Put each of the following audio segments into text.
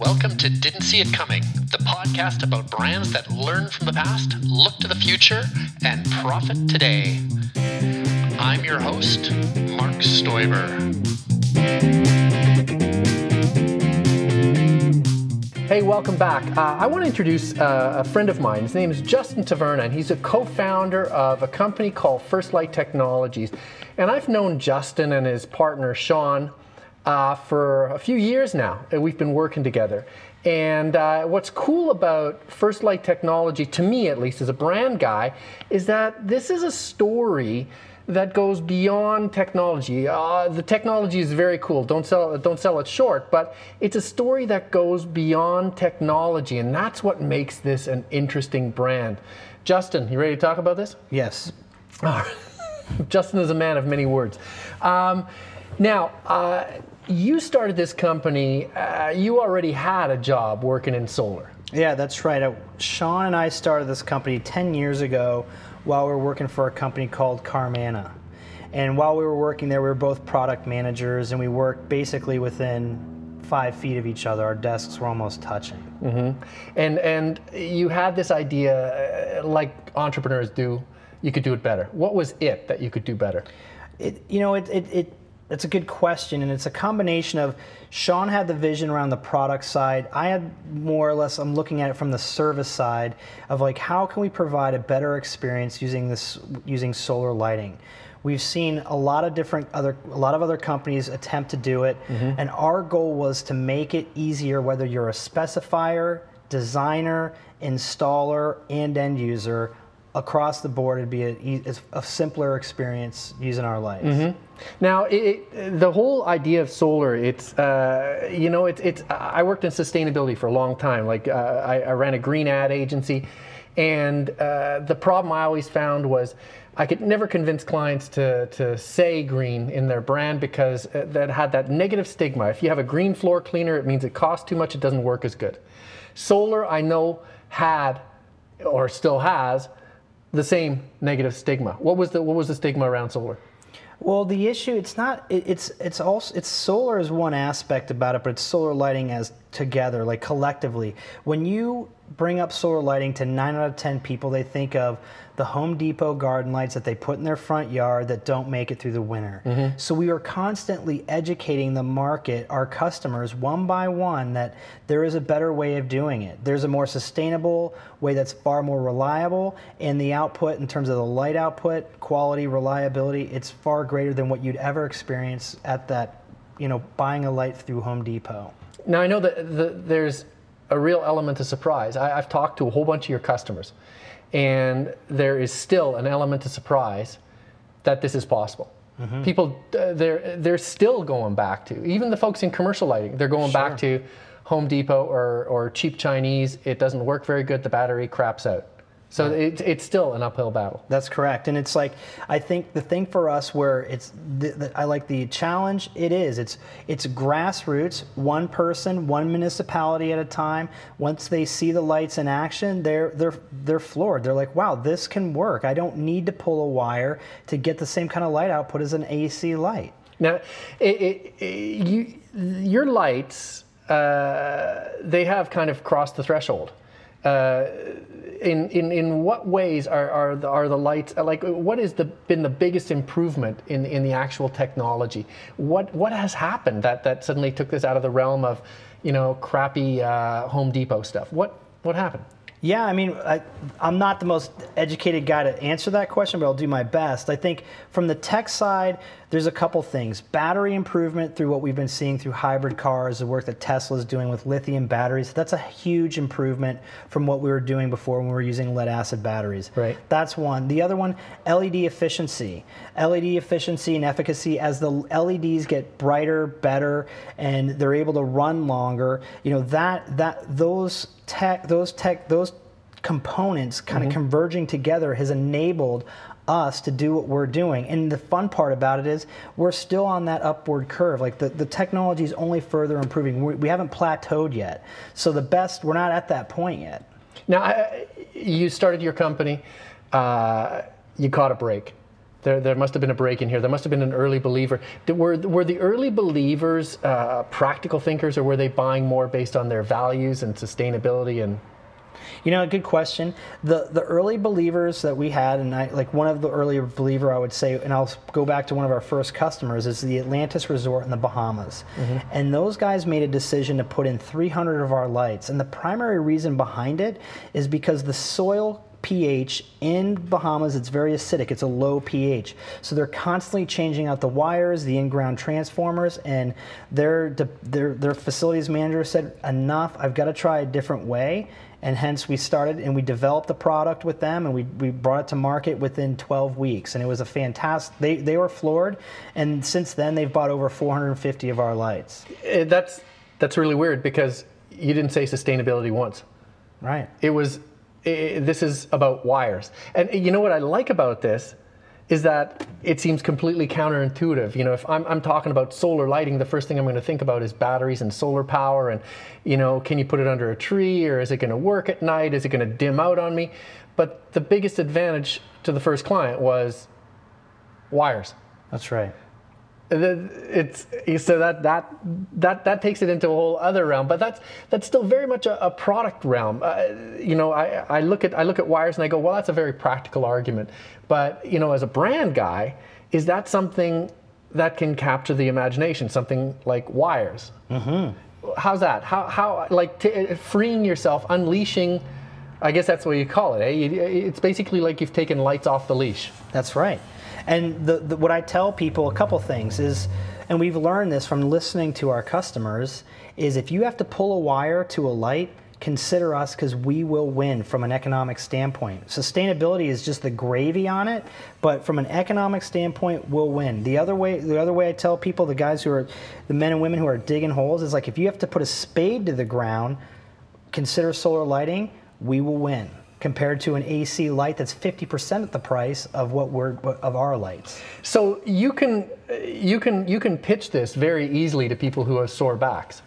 Welcome to Didn't See It Coming, the podcast about brands that learn from the past, look to the future, and profit today. I'm your host, Marc Stoiber. Hey, welcome back. Uh, I want to introduce uh, a friend of mine. His name is Justin Taverna, and he's a co founder of a company called First Light Technologies. And I've known Justin and his partner, Sean, uh, for a few years now. And we've been working together. And uh, what's cool about First Light Technology, to me at least, as a brand guy, is that this is a story that goes beyond technology. Uh, the technology is very cool. Don't sell don't sell it short, but it's a story that goes beyond technology, and that's what makes this an interesting brand. Justin, you ready to talk about this? Yes. Justin is a man of many words. Um, now, uh, you started this company. Uh, you already had a job working in solar. Yeah, that's right. Uh, Sean and I started this company 10 years ago while we were working for a company called Carmanah. And while we were working there, we were both product managers and we worked basically within five feet of each other. Our desks were almost touching. Mm-hmm. And, and you had this idea, uh, like entrepreneurs do, you could do it better. What was it that you could do better? It, you know, it, it, it it's a good question, and it's a combination of Sean had the vision around the product side. I had more or less. I'm looking at it from the service side of like how can we provide a better experience using this using solar lighting. We've seen a lot of different other a lot of other companies attempt to do it, mm-hmm. and our goal was to make it easier whether you're a specifier, designer, installer, and end user across the board, it'd be a, a simpler experience using our lights. Mm-hmm. Now, it, the whole idea of solar, it's uh, you know, it's, it's. I worked in sustainability for a long time. Like uh, I, I, ran a green ad agency, and uh, the problem I always found was. I could never convince clients to, to say green in their brand because uh, that had that negative stigma. If you have a green floor cleaner, it means it costs too much, it doesn't work as good. Solar, I know, had or still has the same negative stigma. What was the what was the stigma around solar? Well, the issue it's not it, it's it's also it's solar is one aspect about it, but it's solar lighting as together, like collectively. When you bring up solar lighting to nine out of ten people, they think of the Home Depot garden lights that they put in their front yard that don't make it through the winter. Mm-hmm. So we are constantly educating the market, our customers, one by one, that there is a better way of doing it. There's a more sustainable way that's far more reliable, and the output in terms of the light output, quality, reliability, it's far greater than what you'd ever experience at that, you know, buying a light through Home Depot. Now I know that the, there's a real element of surprise. I, I've talked to a whole bunch of your customers and there is still an element of surprise that this is possible. Mm-hmm. People, uh, they're they're still going back to even the folks in commercial lighting. They're going sure. back to Home Depot or or cheap Chinese. It doesn't work very good. The battery craps out. So it, it's still an uphill battle. That's correct, and it's like I think the thing for us where it's the, the, I like the challenge. It is it's it's grassroots, one person, one municipality at a time. Once they see the lights in action, they're they're they're floored. They're like, wow, this can work. I don't need to pull a wire to get the same kind of light output as an AC light. Now, it, it, you your lights uh, they have kind of crossed the threshold. Uh, in, in, in what ways are, are, the, are the lights like what has the, been the biggest improvement in, in the actual technology? What, what has happened that, that suddenly took this out of the realm of you know crappy uh, home depot stuff? What, what happened yeah, I mean, I, am not the most educated guy to answer that question, but I'll do my best. I think from the tech side, there's a couple things. Battery improvement through what we've been seeing through hybrid cars, the work that Tesla is doing with lithium batteries. That's a huge improvement from what we were doing before when we were using lead acid batteries. Right. That's one. The other one, LED efficiency. LED efficiency and efficacy as the LEDs get brighter, better, and they're able to run longer. You know that that those tech, those tech, those components kind mm-hmm. of converging together has enabled us to do what we're doing. And the fun part about it is we're still on that upward curve. Like the, the technology is only further improving. We, we haven't plateaued yet. So the best, we're not at that point yet. Now, I, you started your company, uh, you caught a break There, there must have been a break in here. There must have been an early believer. Were, were the early believers uh, practical thinkers, or were they buying more based on their values and sustainability? And You know, a good question. The the early believers that we had, and I like one of the early believer I would say, and I'll go back to one of our first customers is the Atlantis Resort in the Bahamas, and those guys made a decision to put in 300 of our lights, and the primary reason behind it is because the soil pH in Bahamas it's very acidic. It's a low pH, so they're constantly changing out the wires, the in-ground transformers, and their their their facilities manager said, "Enough! I've got to try a different way." And hence we started and we developed the product with them and we, we brought it to market within 12 weeks. And it was a fantastic, they, they were floored. And since then, they've bought over 450 of our lights. eh, that's that's really weird because you didn't say sustainability once. Right. It was. This is about wires, and you know what I like about this is that it seems completely counterintuitive. You know, if I'm, I'm talking about solar lighting, the first thing I'm going to think about is batteries and solar power, and you know, can you put it under a tree, or is it going to work at night? Is it going to dim out on me? But the biggest advantage to the first client was wires. That's right. It's so that that that that takes it into a whole other realm but that's that's still very much a, a product realm uh, you know I, I look at i look at wires and i go well that's a very practical argument but you know as a brand guy is that something that can capture the imagination something like wires mm-hmm. how's that how how like t- freeing yourself unleashing i guess that's what you call it eh? It's basically like you've taken lights off the leash That's right. And the, the, what I tell people, a couple things is, and we've learned this from listening to our customers, is if you have to pull a wire to a light, consider us because we will win from an economic standpoint. Sustainability is just the gravy on it, but from an economic standpoint, we'll win. The other way, the other way I tell people, the guys who are, the men and women who are digging holes, is like if you have to put a spade to the ground, consider solar lighting, we will win compared to an AC light that's 50% of the price of what we're of our lights. So you can you can you can pitch this very easily to people who have sore backs.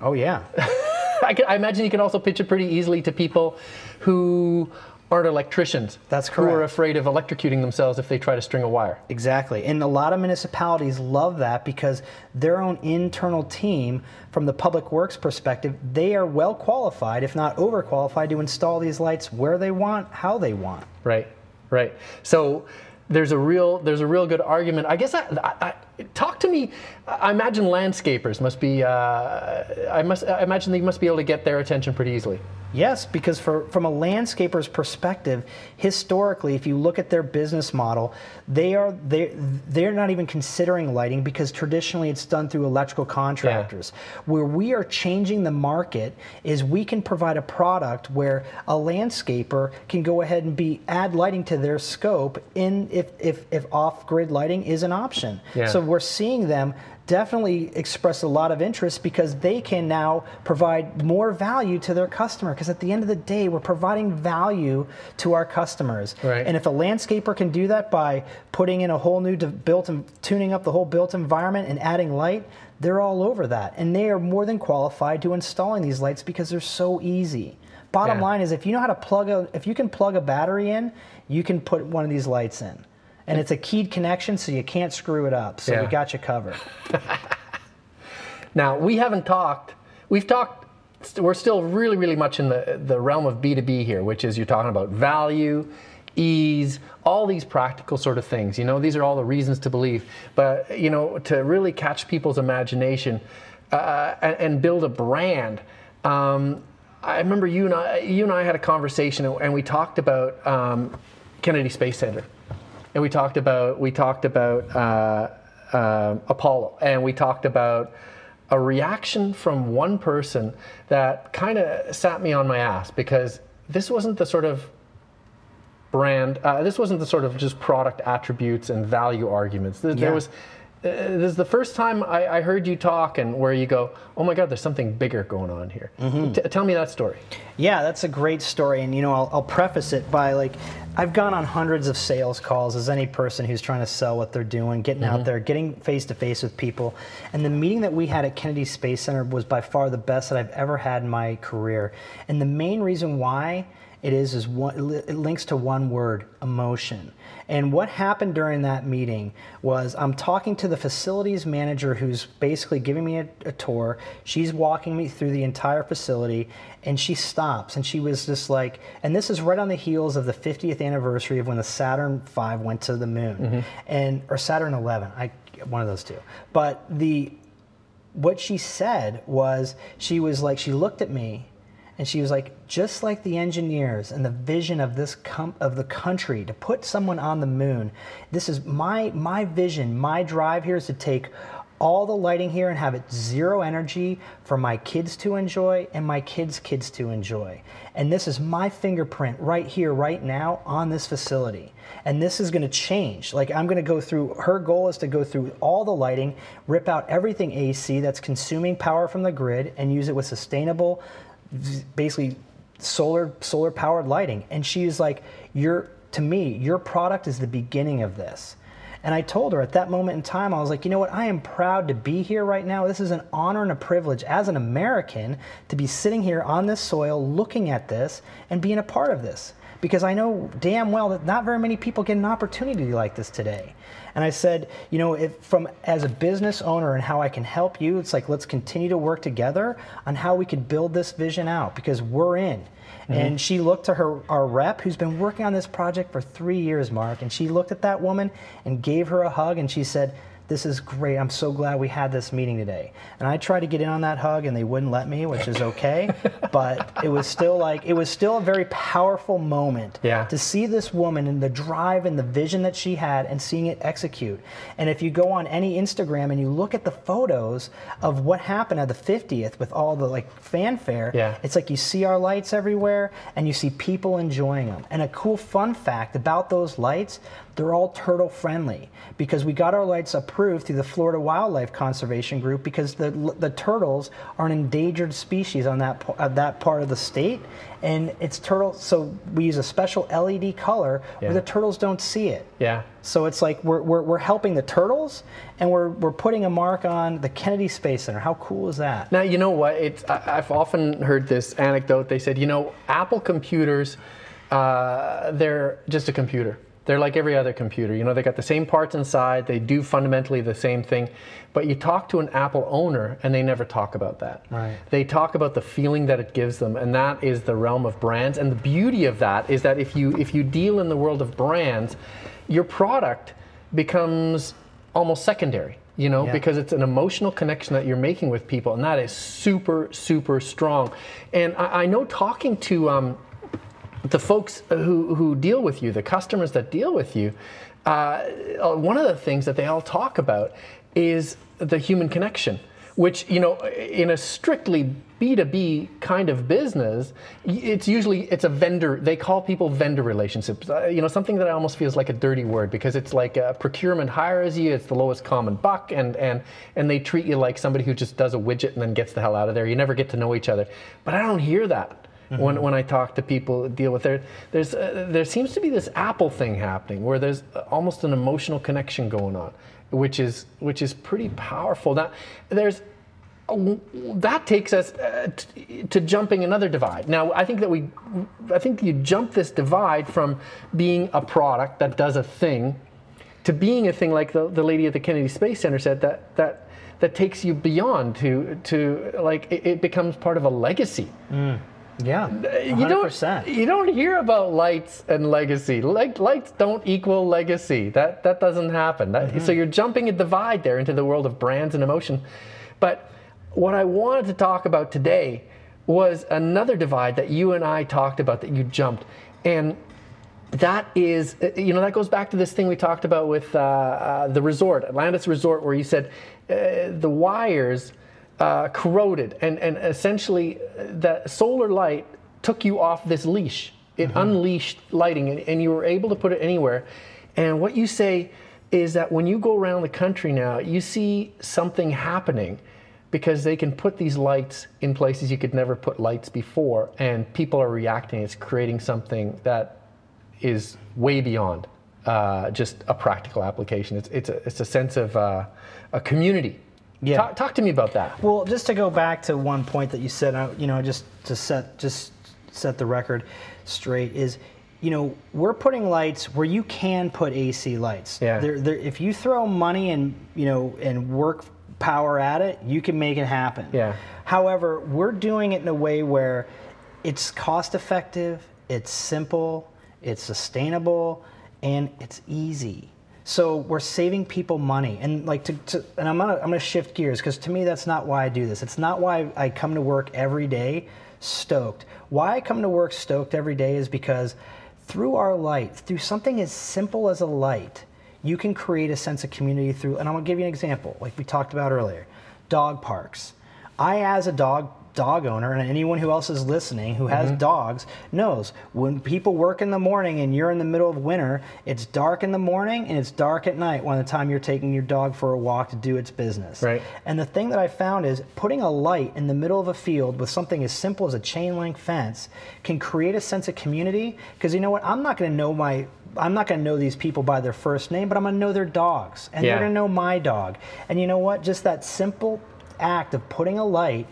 Oh yeah. I, can, I imagine you can also pitch it pretty easily to people who aren't electricians. That's correct. Who are afraid of electrocuting themselves if they try to string a wire. Exactly. And a lot of municipalities love that because their own internal team, from the public works perspective, they are well qualified, if not overqualified, to install these lights where they want, how they want. Right, right. So there's a real there's a real good argument. I guess I, I, I talk to me. I imagine landscapers must be. Uh, I must. I imagine they must be able to get their attention pretty easily. Yes, because for, from a landscaper's perspective, historically, if you look at their business model, they are they they're not even considering lighting because traditionally it's done through electrical contractors. Where we are changing the market is we can provide a product where a landscaper can go ahead and be add lighting to their scope in if if, if off-grid lighting is an option. Yeah. So we're seeing them definitely express a lot of interest because they can now provide more value to their customer. Because at the end of the day we're providing value to our customers. Right. and if a landscaper can do that by putting in a whole new de- built and tuning up the whole built environment and adding light they're all over that. And they are more than qualified to installing these lights because they're so easy. Bottom Yeah. line is if you know how to plug a if you can plug a battery in you can put one of these lights in and it's a keyed connection so you can't screw it up so Yeah. we got you covered Now we haven't talked. We've talked. We're still really, really much in the the realm of B two B here, which is you're talking about value, ease, all these practical sort of things. You know, these are all the reasons to believe. But you know, to really catch people's imagination uh, and, and build a brand. Um, I remember you and I, you and I had a conversation, and we talked about um, Kennedy Space Center, and we talked about we talked about uh, uh, Apollo, and we talked about a reaction from one person that kind of sat me on my ass because this wasn't the sort of brand. Uh, this wasn't the sort of just product attributes and value arguments. There, there was. Uh, this is the first time I, I heard you talk, and where you go, "Oh my God, there's something bigger going on here." T- tell me that story. Yeah, that's a great story, and you know, I'll, I'll preface it by like, I've gone on hundreds of sales calls as any person who's trying to sell what they're doing, getting out there, getting face to face with people. And the meeting that we had at Kennedy Space Center was by far the best that I've ever had in my career. And the main reason why it is is one it links to one word emotion. And what happened during that meeting was i'm talking to the facilities manager who's basically giving me a, a tour. She's walking me through the entire facility and she stops and she was just like and this is right on the heels of the 50th anniversary of when the saturn v went to the moon. Mm-hmm. And or saturn 11 i one of those two. But the what she said was she was like she looked at me and she was like just like the engineers and the vision of this com- of the country to put someone on the moon this is my my vision my drive here is to take all the lighting here and have it zero energy for my kids to enjoy and my kids kids to enjoy. And this is my fingerprint right here right now on this facility. And this is going to change. Like i'm going to go through her goal is to go through all the lighting rip out everything ac that's consuming power from the grid and use it with sustainable basically solar solar powered lighting and she's like you're to me your product is the beginning of this and I told her at that moment in time, I was like, you know what? I am proud to be here right now. This is an honor and a privilege as an American to be sitting here on this soil looking at this and being a part of this. Because I know damn well that not very many people get an opportunity like this today. And I said, you know, if from as a business owner and how I can help you, it's like let's continue to work together on how we could build this vision out because we're in. Mm-hmm. And she looked to her our rep who's been working on this project for three years, Mark, and she looked at that woman and gave her a hug and she said, this is great. I'm so glad we had this meeting today. And I tried to get in on that hug and they wouldn't let me, which is okay. but it was still like, it was still a very powerful moment Yeah. to see this woman and the drive and the vision that she had and seeing it execute. And if you go on any Instagram and you look at the photos of what happened at the 50th with all the like fanfare, Yeah. it's like you see our lights everywhere and you see people enjoying them. And a cool fun fact about those lights, they're all turtle friendly because we got our lights approved through the Florida Wildlife Conservation Group because the, the turtles are an endangered species on that, uh, that part of the state. And it's turtle, so we use a special LED color Yeah. where the turtles don't see it. Yeah. So it's like we're, we're, we're helping the turtles and we're, we're putting a mark on the Kennedy Space Center. How cool is that? Now you know what? It's I, I've often heard this anecdote. They said, you know, Apple computers, uh, they're just a computer. They're like every other computer. You know, they got the same parts inside. They do fundamentally the same thing. But you talk to an Apple owner, and they never talk about that. Right. They talk about the feeling that it gives them, and that is the realm of brands. And the beauty of that is that if you if you deal in the world of brands, your product becomes almost secondary you know Yeah. because it's an emotional connection that you're making with people and that is super super strong and i, I know talking to um, the folks who, who deal with you the customers that deal with you uh, uh, one of the things that they all talk about is the human connection which you know in a strictly b2b kind of business it's usually it's a vendor they call people vendor relationships. Uh, you know something that almost feels like a dirty word because it's like uh, procurement hires you it's the lowest common buck and and and they treat you like somebody who just does a widget and then gets the hell out of there. You never get to know each other. But i don't hear that when, when I talk to people that deal with there, there's uh, there seems to be this Apple thing happening where there's almost an emotional connection going on, which is which is pretty powerful. Now, there's that takes us uh, t- to jumping another divide. Now, I think that we, I think you jump this divide from being a product that does a thing to being a thing like the, the lady at the Kennedy Space Center said that that that takes you beyond to to like it, it becomes part of a legacy. Yeah, You don't you don't hear about lights and legacy. Like lights don't equal legacy. That that doesn't happen. That, So you're jumping a divide there into the world of brands and emotion. But what I wanted to talk about today was another divide that you and I talked about that you jumped, and that is, uh, you know, that goes back to this thing we talked about with uh, uh, the resort, Atlantis Resort, where you said uh, the wires uh, corroded, and and essentially that solar light took you off this leash. It unleashed lighting, and, and you were able to put it anywhere. And what you say is that when you go around the country now, you see something happening because they can put these lights in places you could never put lights before, and people are reacting. It's creating something that is way beyond uh, just a practical application. It's, it's, a, it's a sense of uh, a community. Yeah. Talk, talk to me about that. Well, just to go back to one point that you said, uh, you know, just to set, just set the record straight is you know, we're putting lights where you can put AC lights. Yeah. They're, they're, if you throw money and you know and work power at it, you can make it happen. Yeah. However, we're doing it in a way where it's cost effective, it's simple, it's sustainable, and it's easy. So we're saving people money, and like to, to and I'm gonna I'm gonna shift gears because to me that's not why I do this. It's not why I come to work every day stoked. Why I come to work stoked every day is because through our light, through something as simple as a light, you can create a sense of community through. And I'm gonna give you an example, like we talked about earlier, dog parks. I, as a dog dog owner and anyone who else is listening who has mm-hmm. dogs knows when people work in the morning and you're in the middle of winter it's dark in the morning and it's dark at night when the time you're taking your dog for a walk to do its business Right. and the thing that i found is putting a light in the middle of a field with something as simple as a chain link fence can create a sense of community because you know what i'm not going to know my I'm not going to know these people by their first name, but I'm going to know their dogs, and Yeah. they're going to know my dog. And you know what? Just that simple act of putting a light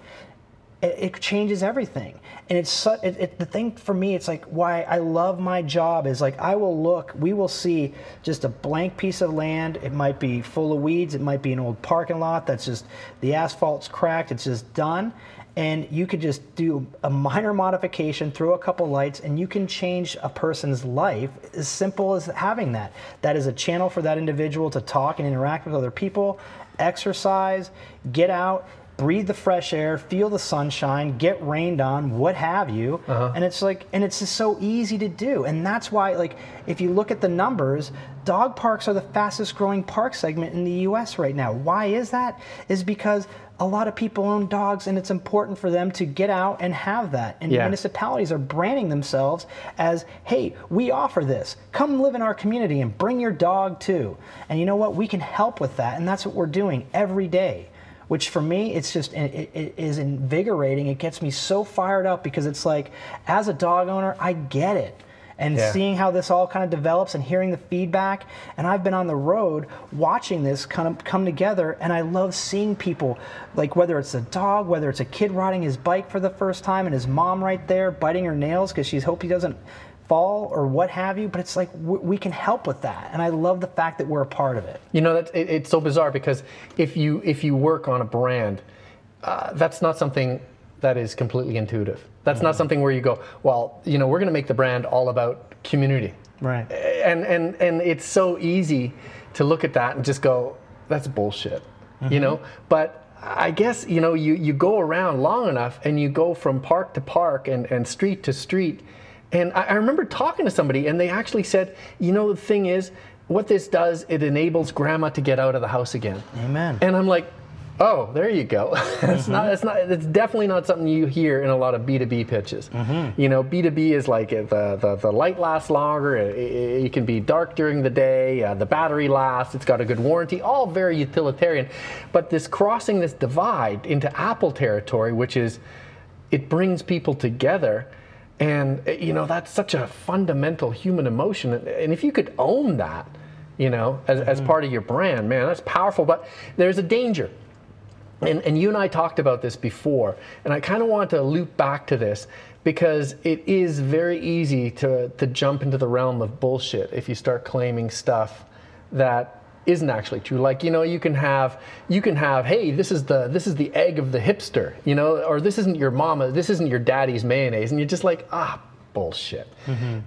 it, changes everything. And it's su- it, it, the thing for me it's like why i love my job is like i will look we will see just a blank piece of land. It might be full of weeds. It might be an old parking lot that's just the asphalt's cracked. It's just done. And you could just do a minor modification throw a couple lights and you can change a person's life. As simple as having that. That is a channel for that individual to talk and interact with other people exercise get out breathe the fresh air, feel the sunshine, get rained on, what have you. Uh-huh. And it's like, and it's just so easy to do. And that's why, like, if you look at the numbers, dog parks are the fastest growing park segment in the US right now. Why is that? Is because a lot of people own dogs and it's important for them to get out and have that. And Yeah. municipalities are branding themselves as, hey, we offer this. Come live in our community and bring your dog too. And you know what? We can help with that. And that's what we're doing every day which for me it's just it, it is invigorating it gets me so fired up because it's like as a dog owner i get it and Yeah. seeing how this all kind of develops and hearing the feedback and i've been on the road watching this kind of come together and i love seeing people like whether it's a dog whether it's a kid riding his bike for the first time and his mom right there biting her nails because she's hope he doesn't fall or what have you but it's like w- we can help with that. And i love the fact that we're a part of it. You know, that it, it's so bizarre because if you if you work on a brand, uh, that's not something that is completely intuitive. That's not something where you go, well, you know, we're going to make the brand all about community, right. And and and it's so easy to look at that and just go, that's bullshit, you know. But I guess you know you you go around long enough and you go from park to park and and street to street, and I, I remember talking to somebody and they actually said, you know, the thing is, what this does, it enables grandma to get out of the house again. Amen. And I'm like. Oh, there you go. it's not. It's not. It's definitely not something you hear in a lot of B2B pitches. You know, B2B is like uh, the the, the light lasts longer. It, it, it can be dark during the day. Uh, the battery lasts. It's got a good warranty. All very utilitarian. But this crossing this divide into Apple territory, which is, it brings people together. And uh, you know that's such a fundamental human emotion. And if you could own that, you know, as, as part of your brand, man, that's powerful. But there's a danger and, and you and I talked about this before, and I kind of want to loop back to this because it is very easy to, to jump into the realm of bullshit if you start claiming stuff that isn't actually true. Like you know, you can have you can have, hey, this is the this is the egg of the hipster, you know, or this isn't your mama, this isn't your daddy's mayonnaise, and you're just like, ah, bullshit.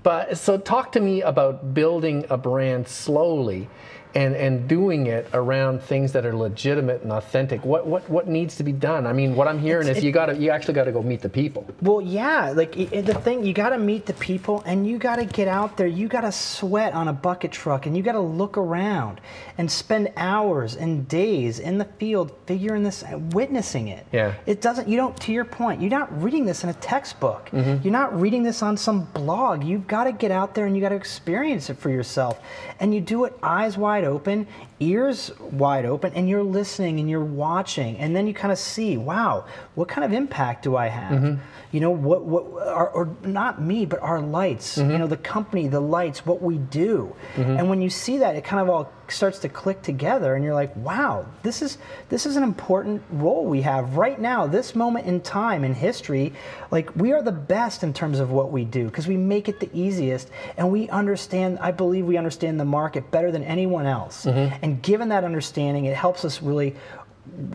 But so talk to me about building a brand slowly and, and doing it around things that are legitimate and authentic. What what what needs to be done? I mean, what I'm hearing is you got to you actually got to go meet the people. Well, yeah, like i- i- the thing, you got to meet the people and you got to get out there. You got to sweat on a bucket truck and you got to look around and spend hours and days in the field figuring this, witnessing it. Yeah. It doesn't, you don't, to your point, you're not reading this in a textbook. Mm-hmm. You're not reading this on some blog. You've got to get out there and you got to experience it for yourself. And you do it eyes wide open, ears wide open, and you're listening and you're watching. And then you kind of see, wow, what kind of impact do I have? you know what what our, or not me but our lights Mm-hmm. you know the company the lights what we do and when you see that it kind of all starts to click together and you're like wow this is this is an important role we have right now this moment in time in history. Like we are the best in terms of what we do because we make it the easiest and we understand i believe we understand the market better than anyone else. Mm-hmm. And given that understanding it helps us really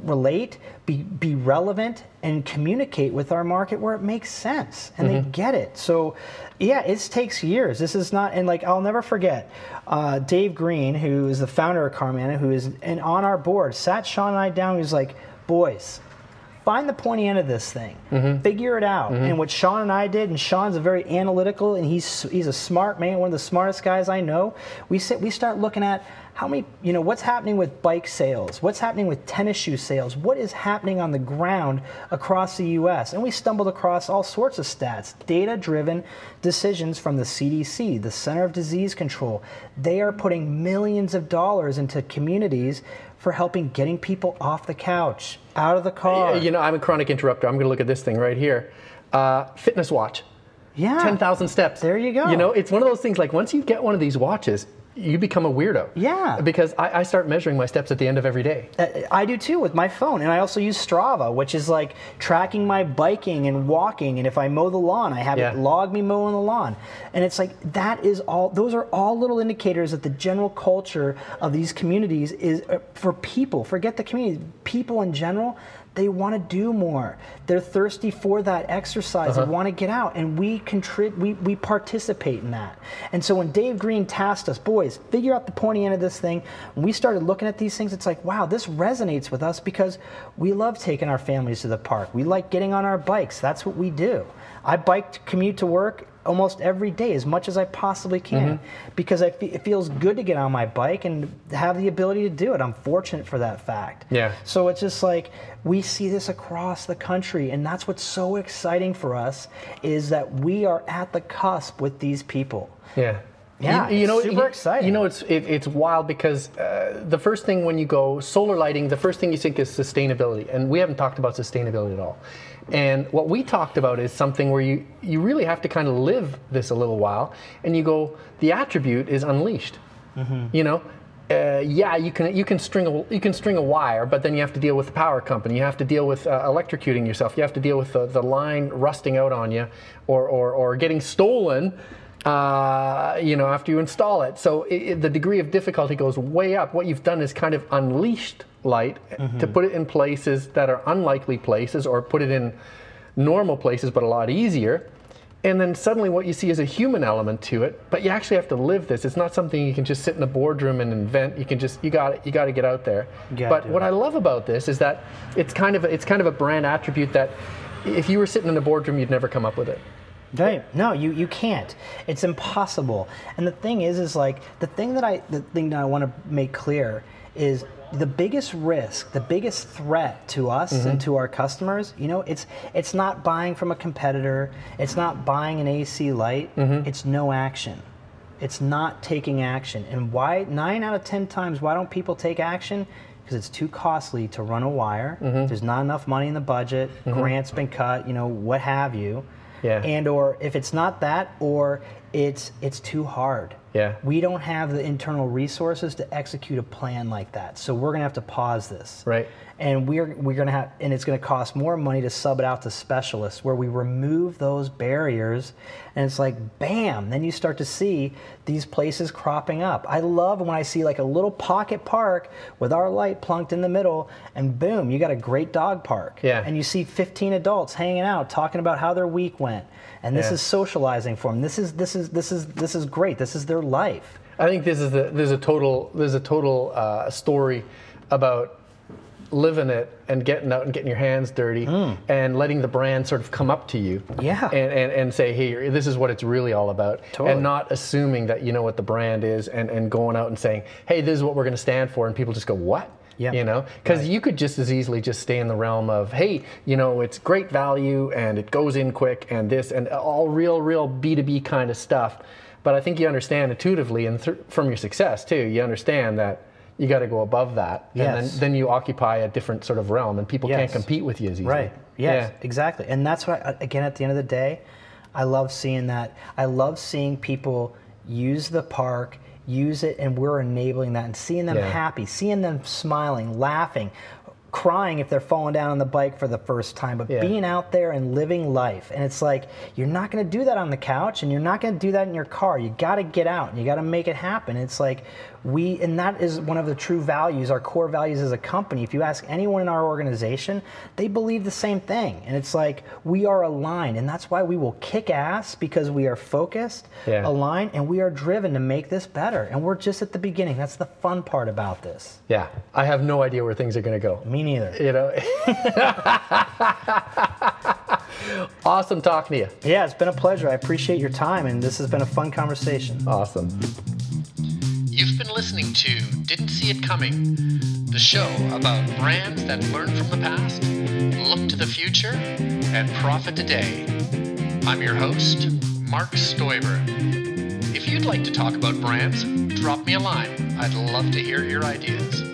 relate, be, be relevant, and communicate with our market where it makes sense and they mm-hmm. get it. So, yeah, it takes years. This is not, and like, I'll never forget uh, Dave Green, who is the founder of Carmanah, who is and on our board, sat Sean and I down. He was like, boys, find the pointy end of this thing, mm-hmm. figure it out. Mm-hmm. And what Sean and I did, and Sean's a very analytical, and he's he's a smart man, one of the smartest guys I know. We sit, we start looking at how many, you know, what's happening with bike sales, what's happening with tennis shoe sales, what is happening on the ground across the U.S. And we stumbled across all sorts of stats, data-driven decisions from the CDC, the Center of Disease Control. They are putting millions of dollars into communities for helping getting people off the couch, out of the car. You know, I'm a chronic interrupter. I'm going to look at this thing right here. Uh, fitness watch. yeah. 10,000 steps. There you go. You know, it's one of those things like once you get one of these watches, you become a weirdo. Yeah. Because I, I start measuring my steps at the end of every day. Uh, I do too with my phone, and I also use Strava, which is like tracking my biking and walking. And if I mow the lawn, I have Yeah. it log me mowing the lawn. And it's like that is all. Those are all little indicators that the general culture of these communities is uh, for people. Forget the community. People in general, they want to do more. They're thirsty for that exercise. They uh-huh. want to get out, and we contribute. We we participate in that. And so when Dave Green tasked us, boys, figure out the pointy end of this thing. When we started looking at these things, it's like, wow, this resonates with us because we love taking our families to the park. We like getting on our bikes. That's what we do. I bike to commute to work almost every day as much as I possibly can mm-hmm. because I fe- it feels good to get on my bike and have the ability to do it. I'm fortunate for that fact. Yeah. So it's just like we see this across the country, and that's what's so exciting for us is that we are at the cusp with these people. Yeah. Yeah, you, you know, it's super you- exciting. You know, it's it, it's wild because uh, the first thing when you go solar lighting, the first thing you think is sustainability, and we haven't talked about sustainability at all. And what we talked about is something where you you really have to kind of live this a little while, and you go, the attribute is unleashed. Mm-hmm. You know. Uh, yeah, you can you can string a you can string a wire, but then you have to deal with the power company. You have to deal with uh, electrocuting yourself. You have to deal with the, the line rusting out on you, or or, or getting stolen uh, you know, after you install it. So it, it- the degree of difficulty goes way up. What you've done is kind of unleashed light to put it in places that are unlikely places or put it in normal places but a lot easier. And then suddenly what you see is a human element to it, but you actually have to live this. It's not something you can just sit in a boardroom and invent. You can just you got you got to get out there. But what it. I love about this is that it's kind of a, it's kind of a brand attribute that if you were sitting in a boardroom you'd never come up with it. Right. No, you, you can't. It's impossible. And the thing is, is like the thing that I the thing that I want to make clear is the biggest risk, the biggest threat to us and mm-hmm. to our customers, you know, it's it's not buying from a competitor, it's not buying an AC light, mm-hmm. it's no action. It's not taking action. And why nine out of ten times why don't people take action? Because it's too costly to run a wire. Mm-hmm. There's not enough money in the budget. Grants been cut. You know what have you. Yeah. And or if it's not that, or it's it's too hard. Yeah. We don't have the internal resources to execute a plan like that. So we're gonna have to pause this. Right. And we're we're gonna have and it's gonna cost more money to sub it out to specialists where we remove those barriers and it's like bam, then you start to see these places cropping up. I love when I see like a little pocket park with our light plunked in the middle and boom, you got a great dog park. Yeah. And you see 15 adults hanging out talking about how their week went. And this Yeah. is socializing for them. This is this is this is this is great. This is their life. I think this is the there's a total there's a total uh, story about living it and getting out and getting your hands dirty and letting the brand sort of come up to you. Yeah. and, and, and say hey this is what it's really all about Totally. and not assuming that you know what the brand is and, and going out and saying hey this is what we're going to stand for and people just go what Yeah. you know because you could just as easily just stay in the realm of hey you know it's great value and it goes in quick and this and all real real b2b kind of stuff but i think you understand intuitively and th- from your success too you understand that you got to go above that. And Yes. then, then you occupy a different sort of realm, and people can't compete with you as easily. Right. Yes, Yeah. exactly. And that's what, I, uh, again, at the end of the day, I love seeing that. I love seeing people use the park, use it, and we're enabling that and seeing them Yeah. happy, seeing them smiling, laughing, crying if they're falling down on the bike for the first time, but Yeah. being out there and living life. And it's like, you're not going to do that on the couch and you're not going to do that in your car. You got to get out and you got to make it happen. It's like, we, and that is one of the true values, our core values as a company. If you ask anyone in our organization, they believe the same thing. And it's like, we are aligned. And that's why we will kick ass because we are focused, Yeah. aligned, and we are driven to make this better. And we're just at the beginning. That's the fun part about this. Yeah. I have no idea where things are going to go. Me neither. You know? awesome talking to you. Yeah, it's been a pleasure. I appreciate your time, and this has been a fun conversation. Awesome. Listening to Didn't See It Coming, the show about brands that learn from the past, look to the future, and profit today. I'm your host, Marc Stoiber. If you'd like to talk about brands, drop me a line. I'd love to hear your ideas.